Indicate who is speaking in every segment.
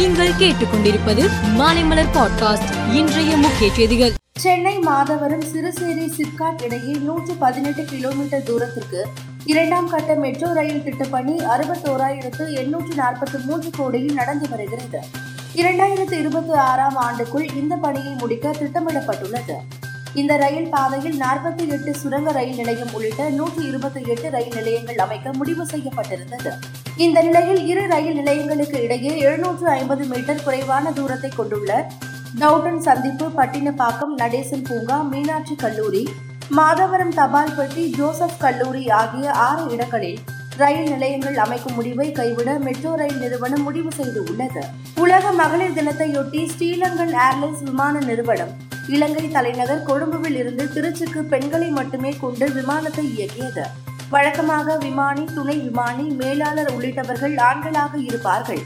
Speaker 1: நீங்கள் கேட்டுக்கொண்டிருப்பது மாலைமலர் பாட்காஸ்ட் இன்றைய முக்கிய செய்திகள்.
Speaker 2: சென்னை மாதவரம் சிறுசேரி சிப்காட் இடையே நூற்று பதினெட்டு கிலோமீட்டர் தூரத்திற்கு இரண்டாம் கட்ட மெட்ரோ ரயில் திட்டப்பணி அறுபத்தோராயிரத்து எண்ணூற்று நாற்பத்தி மூன்று கோடியில் நடந்து வருகிறது. இரண்டாயிரத்து இருபத்தி ஆறாம் ஆண்டுக்குள் இந்த பணியை முடிக்க திட்டமிடப்பட்டுள்ளது. இந்த ரயில் பாதையில் நாற்பத்தி எட்டு சுரங்க ரயில் நிலையம் உள்ளிட்ட நூற்றி இருபத்தி எட்டு ரயில் நிலையங்கள் அமைக்க முடிவு செய்யப்பட்டிருந்தது. இந்த நிலையில் இரு ரயில் நிலையங்களுக்கு இடையே எழுநூற்று ஐம்பது மீட்டர் குறைவான தூரத்தை கொண்டுள்ள டவுடன் சந்திப்பு பட்டினப்பாக்கம் நடேசன் பூங்கா மீனாட்சி கல்லூரி மாதவரம் தபால் பெட்டி ஜோசப் கல்லூரி ஆகிய ஆறு இடங்களில் ரயில் நிலையங்கள் அமைக்கும் முடிவை கைவிட மெட்ரோ ரயில் நிறுவனம் முடிவு செய்து உள்ளது. உலக மகளிர் தினத்தையொட்டி ஸ்ரீலங்கன் ஏர்லைன்ஸ் விமான நிறுவனம் இலங்கை தலைநகர் கொழும்புவில் இருந்து திருச்சிக்கு பெண்களை மட்டுமே கொண்டு விமானத்தை இயக்கியது. வழக்கமாக விமானி துணை விமானி மேலாளர் உள்ளிட்டவர்கள் ஆண்களாக இருப்பார்கள்.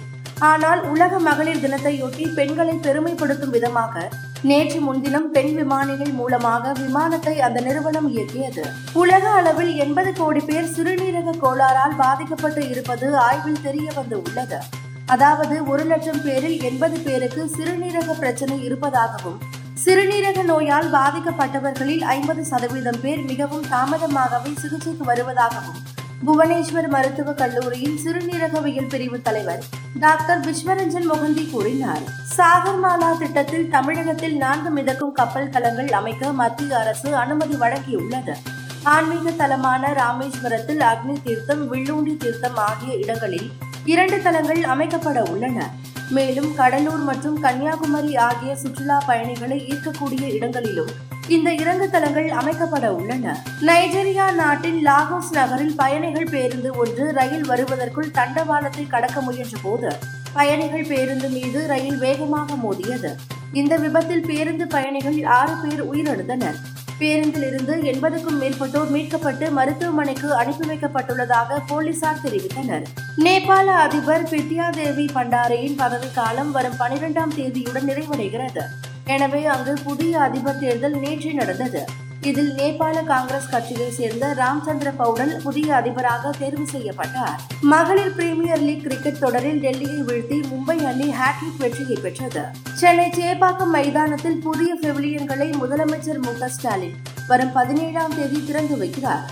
Speaker 2: ஆனால் உலக மகளிர் தினத்தையொட்டி பெண்களை பெருமைப்படுத்தும் விதமாக நேற்று முன்தினம் பெண் விமானிகள் மூலமாக விமானத்தை அந்த நிறுவனம் இயக்கியது. உலக அளவில் எண்பது கோடி பேர் சிறுநீரக கோளாறால் பாதிக்கப்பட்டு இருப்பது ஆய்வில் தெரிய வந்து உள்ளது. அதாவது ஒரு லட்சம் பேரில் எண்பது பேருக்கு சிறுநீரக பிரச்சனை இருப்பதாகவும் சிறுநீரக நோயால் பாதிக்கப்பட்டவர்களில் ஐம்பது சதவீதம் பேர் மிகவும் தாமதமாகவே சிகிச்சைக்கு வருவதாகவும் புவனேஸ்வர் மருத்துவக் கல்லூரியின் சிறுநீரகவியல் பிரிவு தலைவர் டாக்டர் விஸ்வரஞ்சன் மொகந்தி கூறினார். சாகர்மாலா திட்டத்தில் தமிழகத்தில் நான்கு மிதக்கும் கப்பல் தளங்கள் அமைக்க மத்திய அரசு அனுமதி வழங்கியுள்ளது. ஆன்மீக தலமான ராமேஸ்வரத்தில் அக்னி தீர்த்தம் வில்லூண்டி தீர்த்தம் ஆகிய இடங்களில் இரண்டு தலங்கள் அமைக்கப்பட உள்ளன. மேலும் கடலூர் மற்றும் கன்னியாகுமரி ஆகிய சுற்றுலா பயணிகளை ஈர்க்கக்கூடிய இடங்களிலும் இந்த இறங்கு தளங்கள் அமைக்கப்பட உள்ளன. நைஜீரியா நாட்டின் லாகோஸ் நகரில் பயணிகள் பேருந்து ஒன்று ரயில் வருவதற்குள் தண்டவாளத்தை கடக்க முயன்ற போது பயணிகள் பேருந்து மீது ரயில் வேகமாக மோதியது. இந்த விபத்தில் பேருந்து பயணிகள் ஆறு பேர் உயிரிழந்தனர். பேருந்திலிருந்து எண்பதுக்கும் மேற்பட்டோர் மீட்கப்பட்டு மருத்துவமனைக்கு அனுப்பி வைக்கப்பட்டுள்ளதாக போலீசார் தெரிவித்தனர். நேபாள அதிபர் பித்யா தேவி பண்டாரியின் பதவிக்காலம் வரும் பனிரெண்டாம் தேதியுடன் நிறைவடைகிறது. எனவே அங்கு புதிய அதிபர் தேர்தல் நேற்று நடந்தது. இதில் நேபாள காங்கிரஸ் கட்சியை சேர்ந்த ராம்சந்திர பவுடல் புதிய அதிபராக தேர்வு செய்யப்பட்டார். மகளிர் பிரீமியர் லீக் கிரிக்கெட் தொடரில் டெல்லியை வீழ்த்தி மும்பை அணி ஹாட்ரிக் வெற்றியை பெற்றது. சென்னை சேப்பாக்கம் மைதானத்தில் புதிய பெவிலியன்களை முதலமைச்சர் மு ஸ்டாலின் வரும் பதினேழாம் தேதி திறந்து வைக்கிறார்.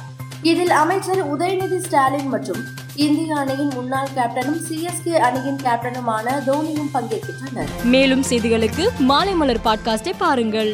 Speaker 2: இதில் அமைச்சர் உதயநிதி ஸ்டாலின் மற்றும் இந்திய அணியின் முன்னாள் கேப்டனும் சிஎஸ்கே அணியின் கேப்டனுமான தோனியும் பங்கேற்கின்றனர்.
Speaker 1: மேலும் செய்திகளுக்கு மாலை மலர் பாட்காஸ்டை பாருங்கள்.